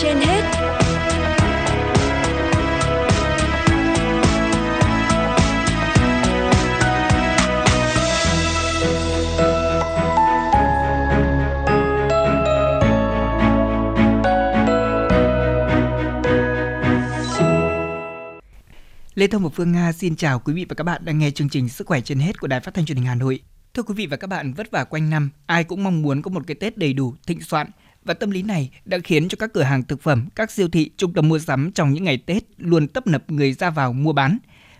trên hết Lê Thông và Phương Nga xin chào quý vị và các bạn đang nghe chương trình Sức khỏe trên hết của Đài Phát thanh Truyền hình Hà Nội. Thưa quý vị và các bạn, vất vả quanh năm, ai cũng mong muốn có một cái Tết đầy đủ, thịnh soạn và tâm lý này đã khiến cho các cửa hàng thực phẩm, các siêu thị, trung tâm mua sắm trong những ngày Tết luôn tấp nập người ra vào mua bán.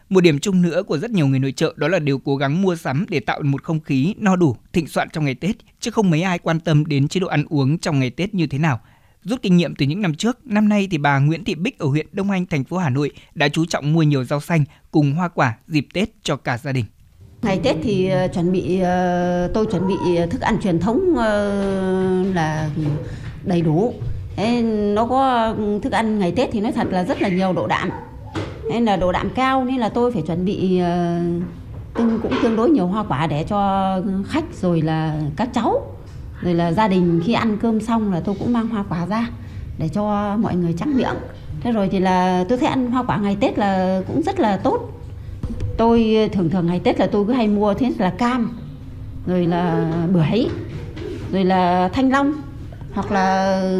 Một điểm chung nữa của rất nhiều người nội trợ đó là đều cố gắng mua sắm để tạo một không khí no đủ, thịnh soạn trong ngày Tết, chứ không mấy ai quan tâm đến chế độ ăn uống trong ngày Tết như thế nào – Rút kinh nghiệm từ những năm trước, năm nay thì bà Nguyễn Thị Bích ở huyện Đông Anh, thành phố Hà Nội đã chú trọng mua nhiều rau xanh cùng hoa quả dịp Tết cho cả gia đình. Ngày Tết thì ờ, chuẩn bị ờ, tôi chuẩn bị thức ăn truyền thống ờ, là đầy đủ. Nó có ừ, thức ăn ngày Tết thì nói thật là rất là nhiều độ đạm. Nên là độ đạm cao nên là tôi phải chuẩn bị tương, cũng tương đối nhiều hoa quả để cho khách rồi là các cháu, rồi là gia đình khi ăn cơm xong là tôi cũng mang hoa quả ra để cho mọi người trắng miệng thế rồi thì là tôi thấy ăn hoa quả ngày tết là cũng rất là tốt tôi ờ, thường thường ngày tết là tôi cứ hay mua thế là cam rồi là bưởi rồi là thanh long hoặc là ừ,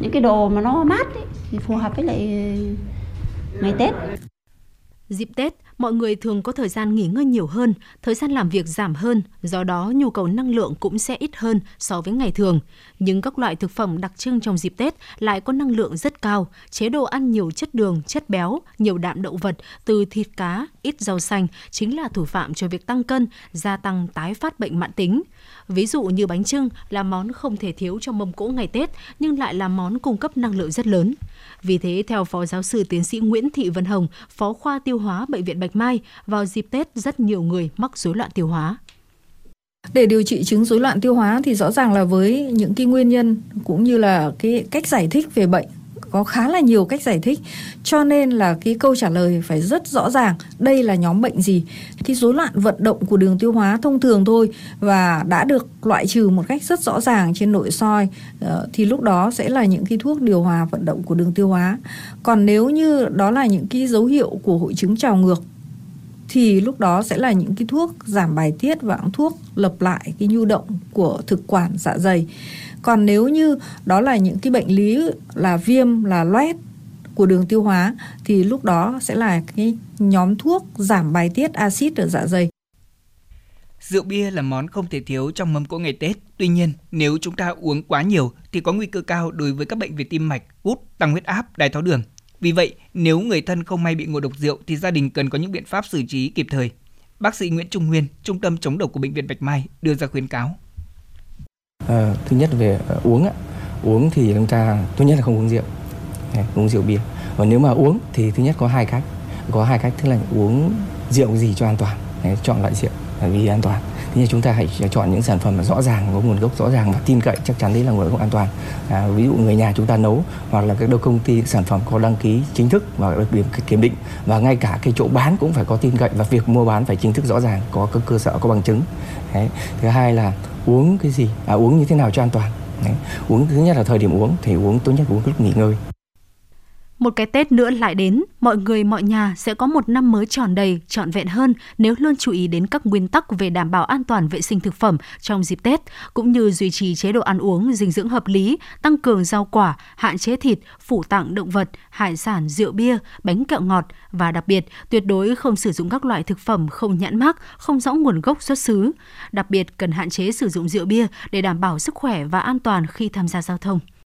những cái đồ mà nó mát ấy, thì phù hợp với lại ừ, ngày tết. Dịp tết mọi người thường có thời gian nghỉ ngơi nhiều hơn, thời gian làm việc giảm hơn, do đó nhu cầu năng lượng cũng sẽ ít hơn so với ngày thường. Nhưng các loại thực phẩm đặc trưng trong dịp Tết lại có năng lượng rất cao, chế độ ăn nhiều chất đường, chất béo, nhiều đạm động vật từ thịt cá, ít rau xanh chính là thủ phạm cho việc tăng cân, gia tăng tái phát bệnh mãn tính. Ví dụ như bánh trưng là món không thể thiếu trong mâm cỗ ngày Tết nhưng lại là món cung cấp năng lượng rất lớn. Vì thế, theo Phó Giáo sư Tiến sĩ Nguyễn Thị Vân Hồng, Phó khoa tiêu hóa Bệnh viện Bạch Mai, vào dịp Tết rất nhiều người mắc rối loạn tiêu hóa. Để điều trị chứng rối loạn tiêu hóa thì rõ ràng là với những cái nguyên nhân cũng như là cái cách giải thích về bệnh có khá là nhiều cách giải thích. Cho nên là cái câu trả lời phải rất rõ ràng đây là nhóm bệnh gì? Thì rối loạn vận động của đường tiêu hóa thông thường thôi và đã được loại trừ một cách rất rõ ràng trên nội soi ờ, thì lúc đó sẽ là những cái thuốc điều hòa vận động của đường tiêu hóa. Còn nếu như đó là những cái dấu hiệu của hội chứng trào ngược thì lúc đó sẽ là những cái thuốc giảm bài tiết và thuốc lập lại cái nhu động của thực quản dạ dày còn nếu như đó là những cái bệnh lý là viêm là loét của đường tiêu hóa thì lúc đó sẽ là cái nhóm thuốc giảm bài tiết axit ở dạ dày. Rượu bia là món không thể thiếu trong mâm cỗ ngày Tết. Tuy nhiên, nếu chúng ta uống quá nhiều thì có nguy cơ cao đối với các bệnh về tim mạch, gút, tăng huyết áp, đái tháo đường. Vì vậy, nếu người thân không may bị ngộ độc rượu thì gia đình cần có những biện pháp xử trí kịp thời. Bác sĩ Nguyễn Trung Nguyên, Trung tâm chống độc của Bệnh viện Bạch Mai đưa ra khuyến cáo. À, thứ nhất về ờ, uống ạ. Uống thì chúng ta tốt nhất là không uống rượu. Đấy, uống rượu bia. Và nếu mà uống thì thứ nhất có hai cách. Có hai cách tức là uống rượu gì cho an toàn. Đấy, chọn loại rượu vì an toàn. Thế nhưng chúng ta hãy chọn những sản phẩm mà rõ ràng có nguồn gốc rõ ràng và tin cậy chắc chắn đấy là nguồn gốc an toàn. À, ví dụ người nhà chúng ta nấu hoặc là các đâu công ty sản phẩm có đăng ký chính thức và được điểm kiểm định và ngay cả cái chỗ bán cũng phải có tin cậy và việc mua bán phải chính thức rõ ràng có các cơ sở có bằng chứng. Đấy. Thứ hai là uống cái gì à, uống như thế nào cho an toàn Đấy. uống thứ nhất là thời điểm uống thì uống tốt nhất uống lúc nghỉ ngơi một cái Tết nữa lại đến, mọi người mọi nhà sẽ có một năm mới tròn đầy, trọn vẹn hơn nếu luôn chú ý đến các nguyên tắc về đảm bảo an toàn vệ sinh thực phẩm trong dịp Tết, cũng như duy trì chế độ ăn uống dinh dưỡng hợp lý, tăng cường rau quả, hạn chế thịt, phủ tặng động vật, hải sản, rượu bia, bánh kẹo ngọt và đặc biệt tuyệt đối không sử dụng các loại thực phẩm không nhãn mác, không rõ nguồn gốc xuất xứ. Đặc biệt cần hạn chế sử dụng rượu bia để đảm bảo sức khỏe và an toàn khi tham gia giao thông.